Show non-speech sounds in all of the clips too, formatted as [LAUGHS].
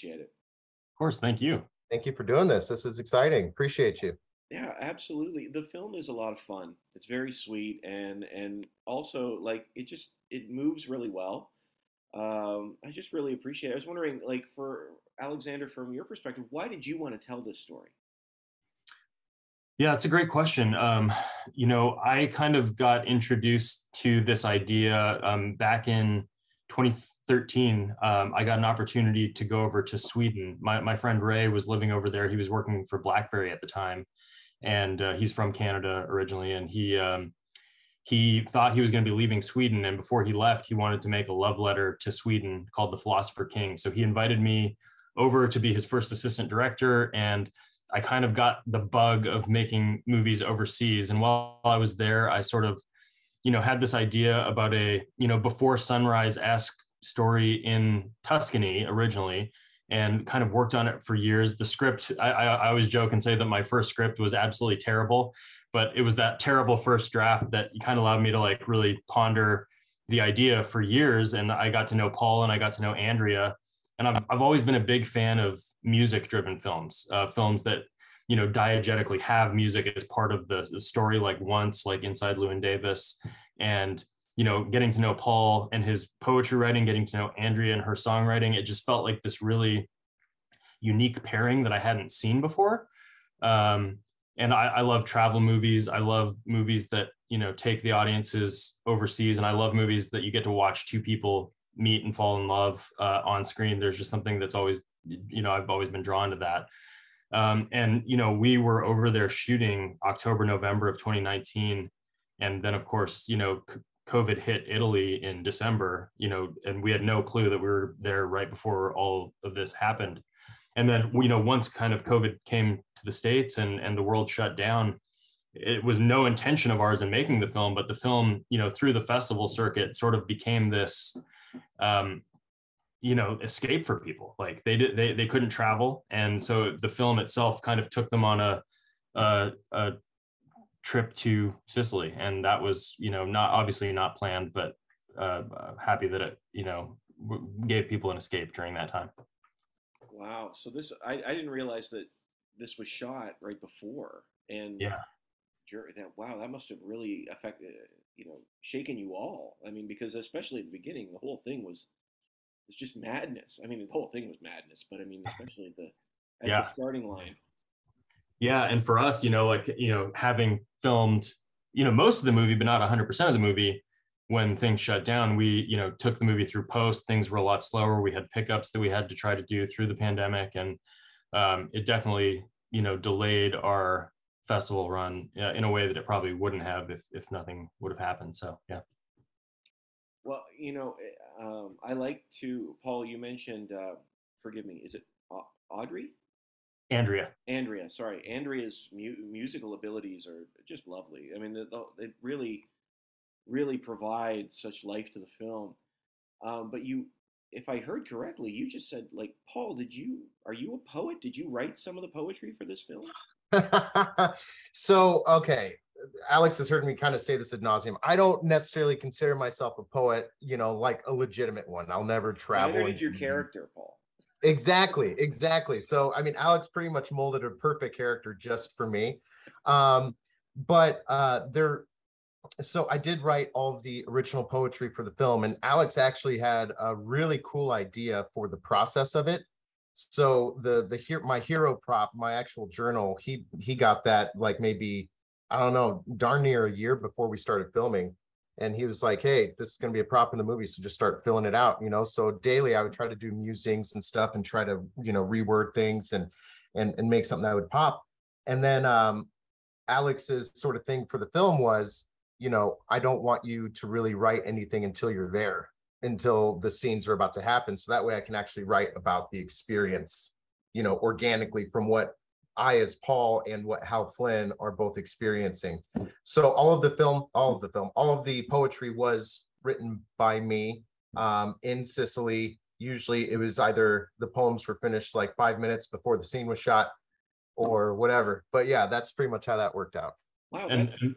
appreciate it. Of course, thank you. Thank you for doing this. This is exciting. Appreciate you. Yeah, absolutely. The film is a lot of fun. It's very sweet and and also like it just it moves really well. Um, I just really appreciate it. I was wondering, like, for Alexander, from your perspective, why did you want to tell this story? Yeah, it's a great question. Um, you know, I kind of got introduced to this idea um, back in 2013. Um, I got an opportunity to go over to Sweden. My, my friend Ray was living over there. He was working for BlackBerry at the time, and uh, he's from Canada originally. And he um, he thought he was going to be leaving Sweden, and before he left, he wanted to make a love letter to Sweden called "The Philosopher King." So he invited me over to be his first assistant director, and I kind of got the bug of making movies overseas. And while I was there, I sort of, you know, had this idea about a, you know, before sunrise esque story in Tuscany originally, and kind of worked on it for years. The script, I, I, I always joke and say that my first script was absolutely terrible, but it was that terrible first draft that kind of allowed me to like really ponder the idea for years. And I got to know Paul and I got to know Andrea and I've, I've always been a big fan of music driven films uh, films that you know diegetically have music as part of the, story like once like inside llewyn davis and you know getting to know paul and his poetry writing getting to know andrea and her songwriting it just felt like this really unique pairing that i hadn't seen before um, and I, I love travel movies i love movies that you know take the audiences overseas and i love movies that you get to watch two people meet and fall in love uh, on screen. There's just something that's always, you know, I've always been drawn to that. Um, and you know, we were over there shooting October, November of 2019, and then of course, you know, COVID hit Italy in December. You know, and we had no clue that we were there right before all of this happened. And then, you know, once kind of COVID came to the states and and the world shut down, it was no intention of ours in making the film, but the film, you know, through the festival circuit, sort of became this um, you know escape for people like they did they, they couldn't travel and so the film itself kind of took them on a, a, a trip to sicily and that was you know not obviously not planned but uh, happy that it you know gave people an escape during that time. Wow. So this I, I didn't realize that this was shot right before and yeah. That wow that must have really affected you know shaken you all. I mean because especially at the beginning the whole thing was was just madness. I mean the whole thing was madness but i mean [LAUGHS] especially the at yeah. the starting line yeah and for us you know like you know having filmed you know most of the movie but not 100% of the movie when things shut down we you know took the movie through post things were a lot slower we had pickups that we had to try to do through the pandemic and um, it definitely you know delayed our festival run uh, in a way that it probably wouldn't have if if nothing would have happened. So yeah. Well, you know, eh, um, I like to Paul. You mentioned, uh, forgive me, is it Audrey? Andrea. Andrea, sorry, Andrea's mu- musical abilities are just lovely. I mean, the, the, it really, really provides such life to the film. Um, but you, if I heard correctly, you just said like, Paul, did you are you a poet? Did you write some of the poetry for this film? [LAUGHS] so okay alex has heard me kind of say this ad nauseum i don't necessarily consider myself a poet you know like a legitimate one i'll never travel Neither did your character paul exactly exactly. So i mean alex pretty much molded a perfect character just for me. Um but uh there so i did write all of the original poetry for the film and alex actually had a really cool idea for the process of it. So the the here my hero prop my actual journal he he got that like maybe i don't know darn near a year before we started filming and he was like hey this is going to be a prop in the movie so just start filling it out you know? So daily i would try to do musings and stuff and try to you know reword things and and and make something that would pop. And then um alex's sort of thing for the film was you know i don't want you to really write anything until you're there until the scenes are about to happen so that way i can actually write about the experience you know organically from what i as paul and what hal flynn are both experiencing. So all of the film all of the film all of the poetry was written by me um, in sicily. Usually it was either the poems were finished like five minutes before the scene was shot or whatever. But yeah that's pretty much how that worked out. Wow. And, and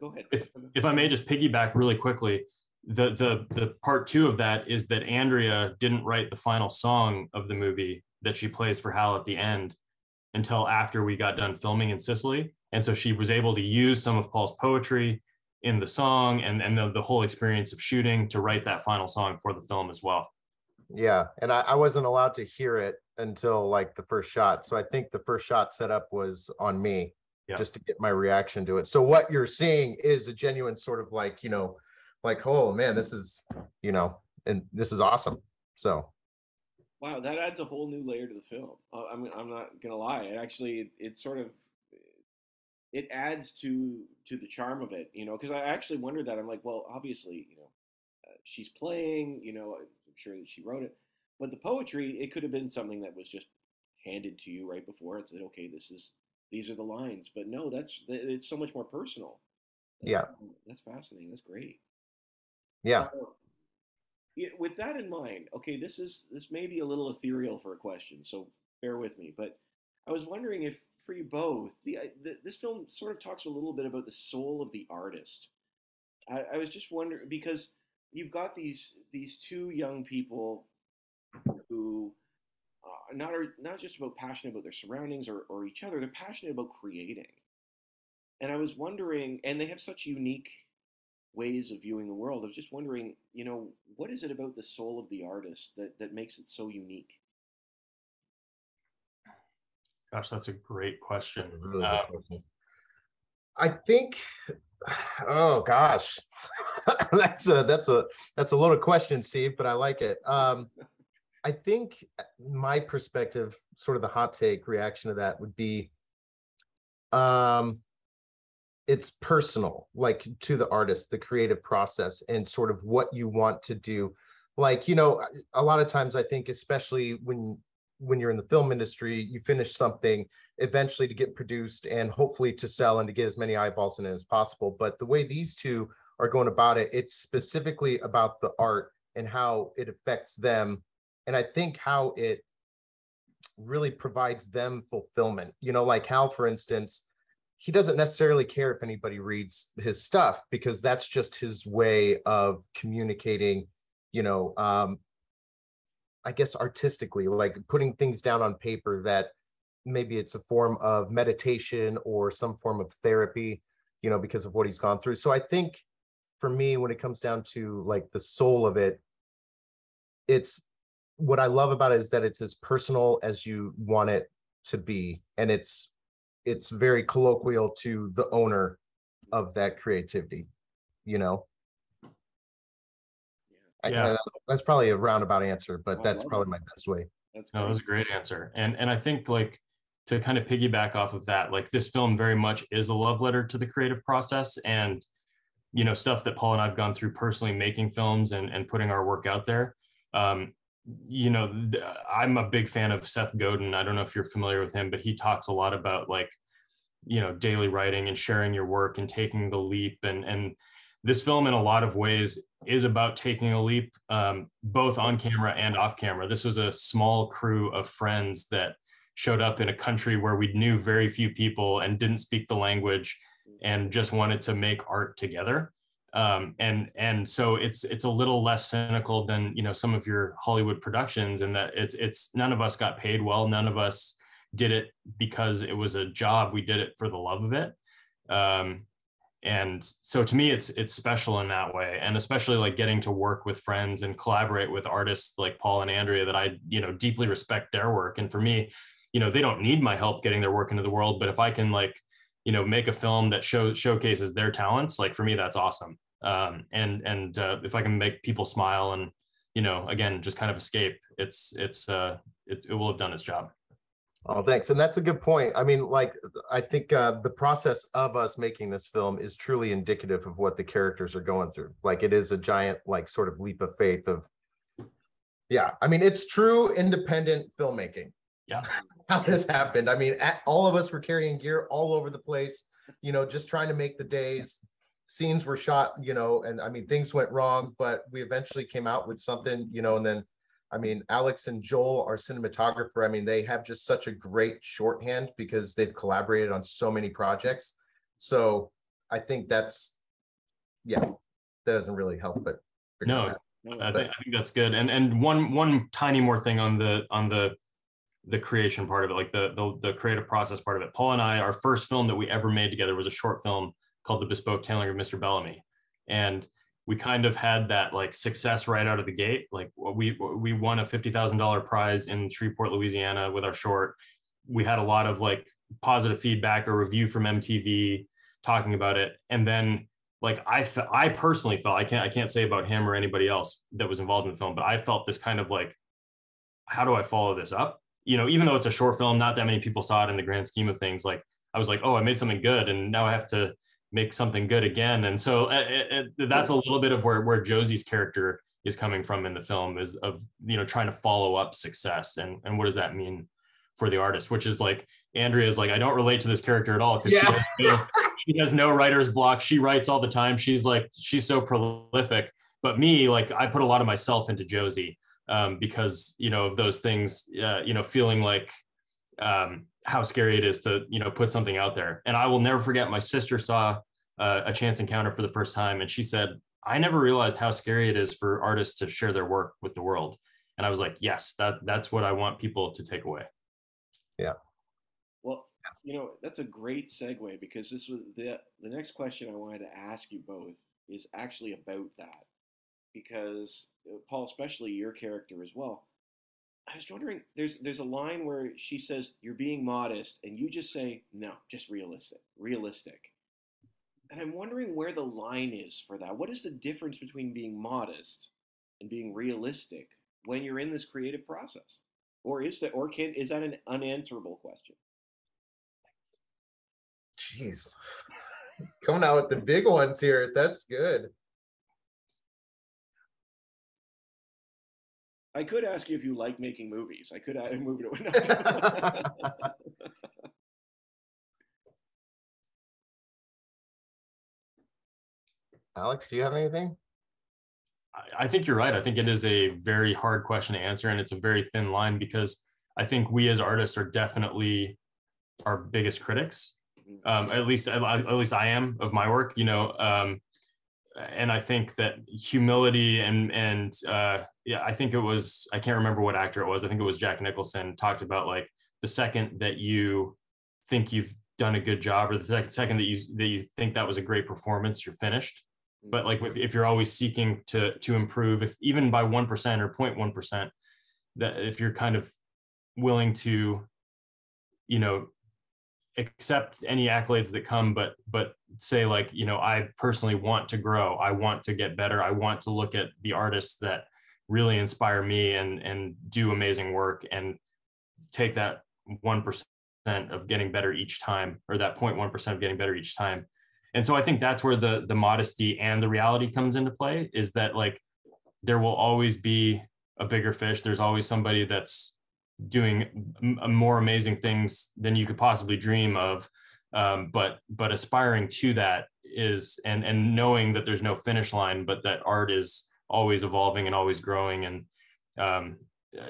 go ahead. if, if i may just piggyback really quickly the the the part two of that is that Andrea didn't write the final song of the movie that she plays for Hal at the end until after we got done filming in Sicily. And so she was able to use some of Paul's poetry in the song and, and the, the whole experience of shooting to write that final song for the film as well. Yeah. And I, I wasn't allowed to hear it until like the first shot. So I think the first shot setup was on me yeah. just to get my reaction to it. So what you're seeing is a genuine sort of like, you know, like, oh man, this is, you know, and this is awesome. So Wow, that adds a whole new layer to the film. Uh, I'm I'm not gonna lie. It actually it, it sort of it adds to to the charm of it, you know. Because I actually wondered that. I'm like, well, obviously, you know, uh, she's playing. You know, I'm sure that she wrote it, but the poetry it could have been something that was just handed to you right before it said, okay, this is these are the lines. But no, that's it's so much more personal. That's, yeah, that's fascinating. That's great. Yeah. Uh, with that in mind, okay, this is this may be a little ethereal for a question, so bear with me. But I was wondering if, for you both, the, the this film sort of talks a little bit about the soul of the artist. I, I was just wondering because you've got these these two young people who are uh, not are not just about passionate about their surroundings or, or each other; they're passionate about creating. And I was wondering, and they have such unique ways of viewing the world. I was just wondering, you know, what is it about the soul of the artist that, that makes it so unique? Gosh, that's a great question. Really um, question. I think, oh gosh, [LAUGHS] that's a that's a that's a loaded question, Steve, but I like it. Um, I think my perspective, sort of the hot take reaction to that would be, um, it's personal like to the artist the creative process and sort of what you want to do. Like you know a lot of times i think especially when when you're in the film industry you finish something eventually to get produced and hopefully to sell and to get as many eyeballs in it as possible. But the way these two are going about it it's specifically about the art and how it affects them and i think how it really provides them fulfillment. You know like hal for instance he doesn't necessarily care if anybody reads his stuff because that's just his way of communicating you know um i guess artistically like putting things down on paper that maybe it's a form of meditation or some form of therapy you know because of what he's gone through. So i think for me when it comes down to like the soul of it it's what i love about it is that it's as personal as you want it to be. And it's it's very colloquial to the owner of that creativity you know? Yeah. I, that's probably a roundabout answer but that's probably my best way. That's no, that was a great. answer. And and i think like to kind of piggyback off of that like this film very much is a love letter to the creative process and you know stuff that paul and i've gone through personally making films and and putting our work out there. Um, you know, I'm a big fan of Seth Godin. I don't know if you're familiar with him, but he talks a lot about like, you know, daily writing and sharing your work and taking the leap. And and this film, in a lot of ways, is about taking a leap, um, both on camera and off camera. This was a small crew of friends that showed up in a country where we knew very few people and didn't speak the language, and just wanted to make art together um, and and so it's it's a little less cynical than you know some of your Hollywood productions, and that it's it's none of us got paid well, none of us did it because it was a job. We did it for the love of it. Um, and so to me it's it's special in that way and especially like getting to work with friends and collaborate with artists like paul and andrea that i you know deeply respect their work and for me you know they don't need my help getting their work into the world but if i can like you know make a film that show showcases their talents like for me that's awesome um, and and uh, if I can make people smile and you know again just kind of escape, it's it's uh, it, it will have done its job. Oh, thanks. And that's a good point. I mean, like, I think uh, the process of us making this film is truly indicative of what the characters are going through. Like, it is a giant, like, sort of leap of faith of, yeah. I mean, it's true independent filmmaking. Yeah. [LAUGHS] How this happened. I mean, at, all of us were carrying gear all over the place, you know, just trying to make the days scenes were shot, you know, and I mean, things went wrong, but we eventually came out with something, you know, and then, I mean, Alex and Joel, our cinematographer, I mean, they have just such a great shorthand because they've collaborated on so many projects. So I think that's, yeah, that doesn't really help, but no, [LAUGHS] I think, I think that's good. And and one one tiny more thing on the on the the creation part of it, like the, the the creative process part of it. Paul and I, our first film that we ever made together was a short film called The Bespoke Tailoring of Mr. Bellamy, and we kind of had that like success right out of the gate. Like we we won a fifty thousand dollar prize in Shreveport, Louisiana, with our short. We had a lot of like positive feedback, or review from MTV talking about it, and then like I fe- I personally felt I can't I can't say about him or anybody else that was involved in the film, but I felt this kind of like, how do I follow this up? You know, even though it's a short film, not that many people saw it in the grand scheme of things. Like I was like, oh, I made something good, and now I have to make something good again. And so it, it, that's a little bit of where where Josie's character is coming from in the film is of you know trying to follow up success and and what does that mean for the artist, which is like Andrea is like, I don't relate to this character at all because yeah. she, she, has no writer's block. She writes all the time. She's like, she's so prolific. But me, like, I put a lot of myself into Josie um, because you know of those things. Uh, you know, feeling like um, how scary it is to you know put something out there. And I will never forget. My sister saw uh, a chance encounter for the first time, and she said, "I never realized how scary it is for artists to share their work with the world." And I was like, "Yes, that that's what I want people to take away." Yeah. Well, you know, that's a great segue because this was the the next question I wanted to ask you both is actually about that. Because uh, Paul, especially your character as well. I was wondering, there's there's a line where she says you're being modest, and you just say no, just realistic, realistic. And I'm wondering where the line is for that. What is the difference between being modest and being realistic when you're in this creative process? or is that or can is that an unanswerable question? Jeez, coming out with the big ones here. That's good. I could ask you if you like making movies. I could move it away. Alex, do you have anything? I think you're right. I think it is a very hard question to answer, and it's a very thin line because I think we as artists are definitely our biggest critics. Mm-hmm. Um, at least, at least I am of my work. You know, um, and I think that humility and and uh, yeah, I think it was I can't remember what actor it was. I think it was Jack Nicholson talked about like the second that you think you've done a good job, or the second that you that you think that was a great performance, you're finished but like if you're always seeking to to improve if even by 1% or 0.1% that if you're kind of willing to you know accept any accolades that come but but say like you know i personally want to grow. I want to get better. I want to look at the artists that really inspire me and and do amazing work and take that 1% of getting better each time or that 0.1% of getting better each time. And so i think that's where the the modesty and the reality comes into play is that like there will always be a bigger fish. There's always somebody that's doing m- more amazing things than you could possibly dream of. Um, but but aspiring to that is and and knowing that there's no finish line but that art is always evolving and always growing. And um,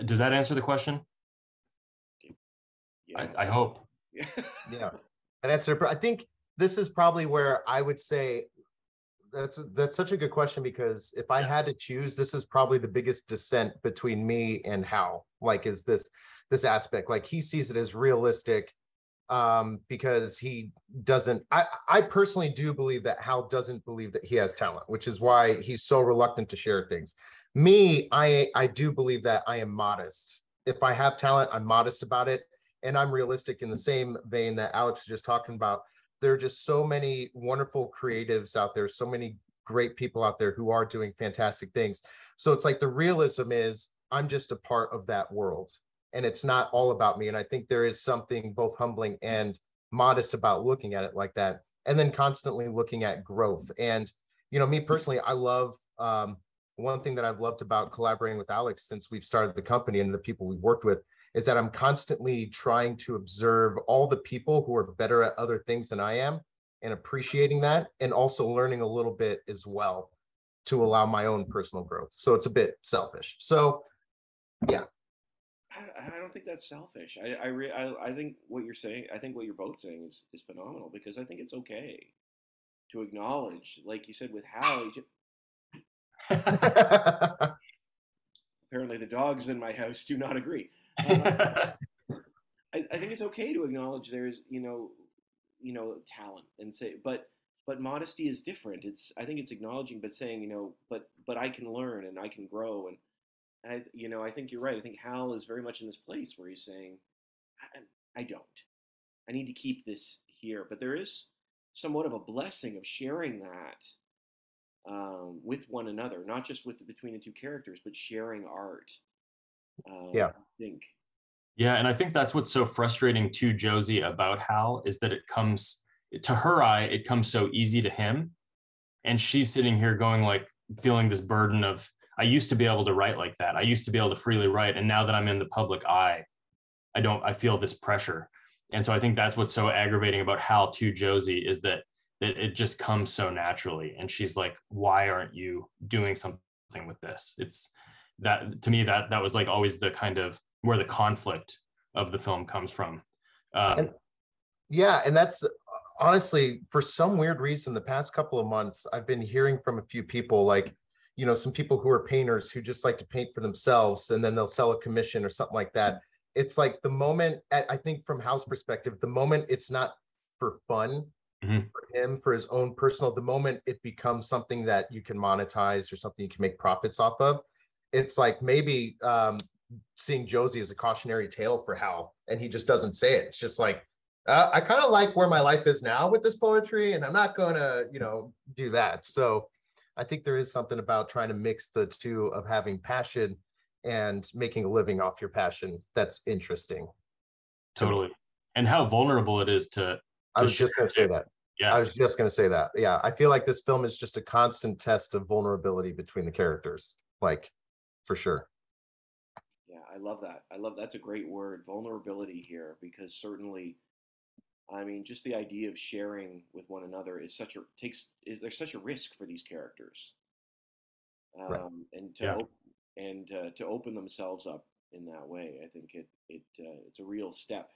does that answer the question? Yeah. I, I hope. [LAUGHS] Yeah. Yeah and answer i think this is probably where I would say that's that's such a good question because if I had to choose, this is probably the biggest dissent between me and Hal. Like, is this this aspect? Like, he sees it as realistic um because he doesn't i i personally do believe that hal doesn't believe that he has talent which is why he's so reluctant to share things me i i do believe that i am modest if i have talent i'm modest about it and i'm realistic in the same vein that alex was just talking about there are just so many wonderful creatives out there, so many great people out there who are doing fantastic things. So it's like the realism is I'm just a part of that world and it's not all about me. And I think there is something both humbling and modest about looking at it like that. And then constantly looking at growth. And, you know, me personally, I love um, one thing that I've loved about collaborating with Alex since we've started the company and the people we've worked with is that I'm constantly trying to observe all the people who are better at other things than I am and appreciating that and also learning a little bit as well to allow my own personal growth. So it's a bit selfish. So yeah. I, I don't think that's selfish. I I, re, I I think what you're saying, I think what you're both saying is is phenomenal because I think it's okay to acknowledge, like you said with Hal, [LAUGHS] Apparently, the dogs in my house do not agree. [LAUGHS] I, I think it's okay to acknowledge there's you know you know talent and say but but modesty is different it's i think it's acknowledging but saying you know but but i can learn and i can grow and I, you know, I think you're right. I think Hal is very much in this place where he's saying, I, I don't. I need to keep this here. But there is somewhat of a blessing of sharing that um, with one another, not just with between the two characters, but sharing art. Um, yeah, I think. Yeah, and I think that's what's so frustrating to Josie about Hal is that it comes to her eye, it comes so easy to him, and she's sitting here going like feeling this burden of I used to be able to write like that. I used to be able to freely write. And now that I'm in the public eye, I don't, I feel this pressure. And so I think that's what's so aggravating about Hal to Josie is that, that it just comes so naturally. And she's like, why aren't you doing something with this? It's that to me, that, that was like always the kind of where the conflict of the film comes from. Um, and, yeah. And that's honestly, for some weird reason, the past couple of months, I've been hearing from a few people like, you know some people who are painters who just like to paint for themselves and then they'll sell a commission or something like that it's like the moment i think from Hal's perspective the moment it's not for fun mm-hmm. for him for his own personal the moment it becomes something that you can monetize or something you can make profits off of it's like maybe um, seeing josie as a cautionary tale for hal and he just doesn't say it it's just like uh, i kind of like where my life is now with this poetry and i'm not gonna you know do that so I think there is something about trying to mix the two of having passion and making a living off your passion that's interesting. Totally. And how vulnerable it is to. to I was just going to say that. Yeah. I was just going to say that. Yeah. I feel like this film is just a constant test of vulnerability between the characters, like for sure. Yeah. I love that. I love that's a great word, vulnerability here, because certainly I mean, just the idea of sharing with one another is such a takes is there's such a risk for these characters, um, right. and to yeah. op- and uh, to open themselves up in that way, I think it it uh, it's a real step,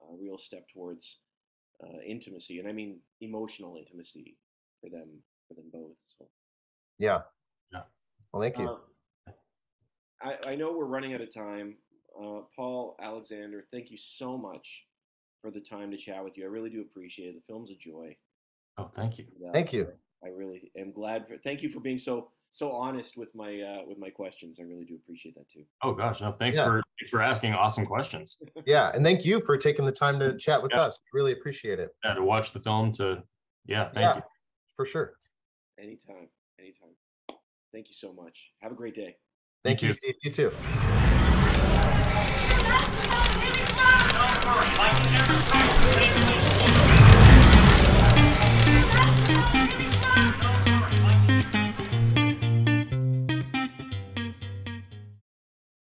a real step towards uh, intimacy, and I mean emotional intimacy for them for them both. So. Yeah. Yeah. Well, thank you. I, I know we're running out of time. Uh, Paul Alexander, thank you so much for the time to chat with you. I really do appreciate it. The film's a joy. Oh, thank you. Uh, thank you. I really am glad. For, thank you for being so so honest with my uh, with my questions. I really do appreciate that too. Oh gosh, no, thanks yeah. for thanks for asking awesome questions. [LAUGHS] yeah, and thank you for taking the time to chat with yeah. us. Really appreciate it. Yeah, to watch the film. To yeah, thank yeah, you for sure. Anytime, anytime. Thank you so much. Have a great day. Thank you, you Steve. You too. Like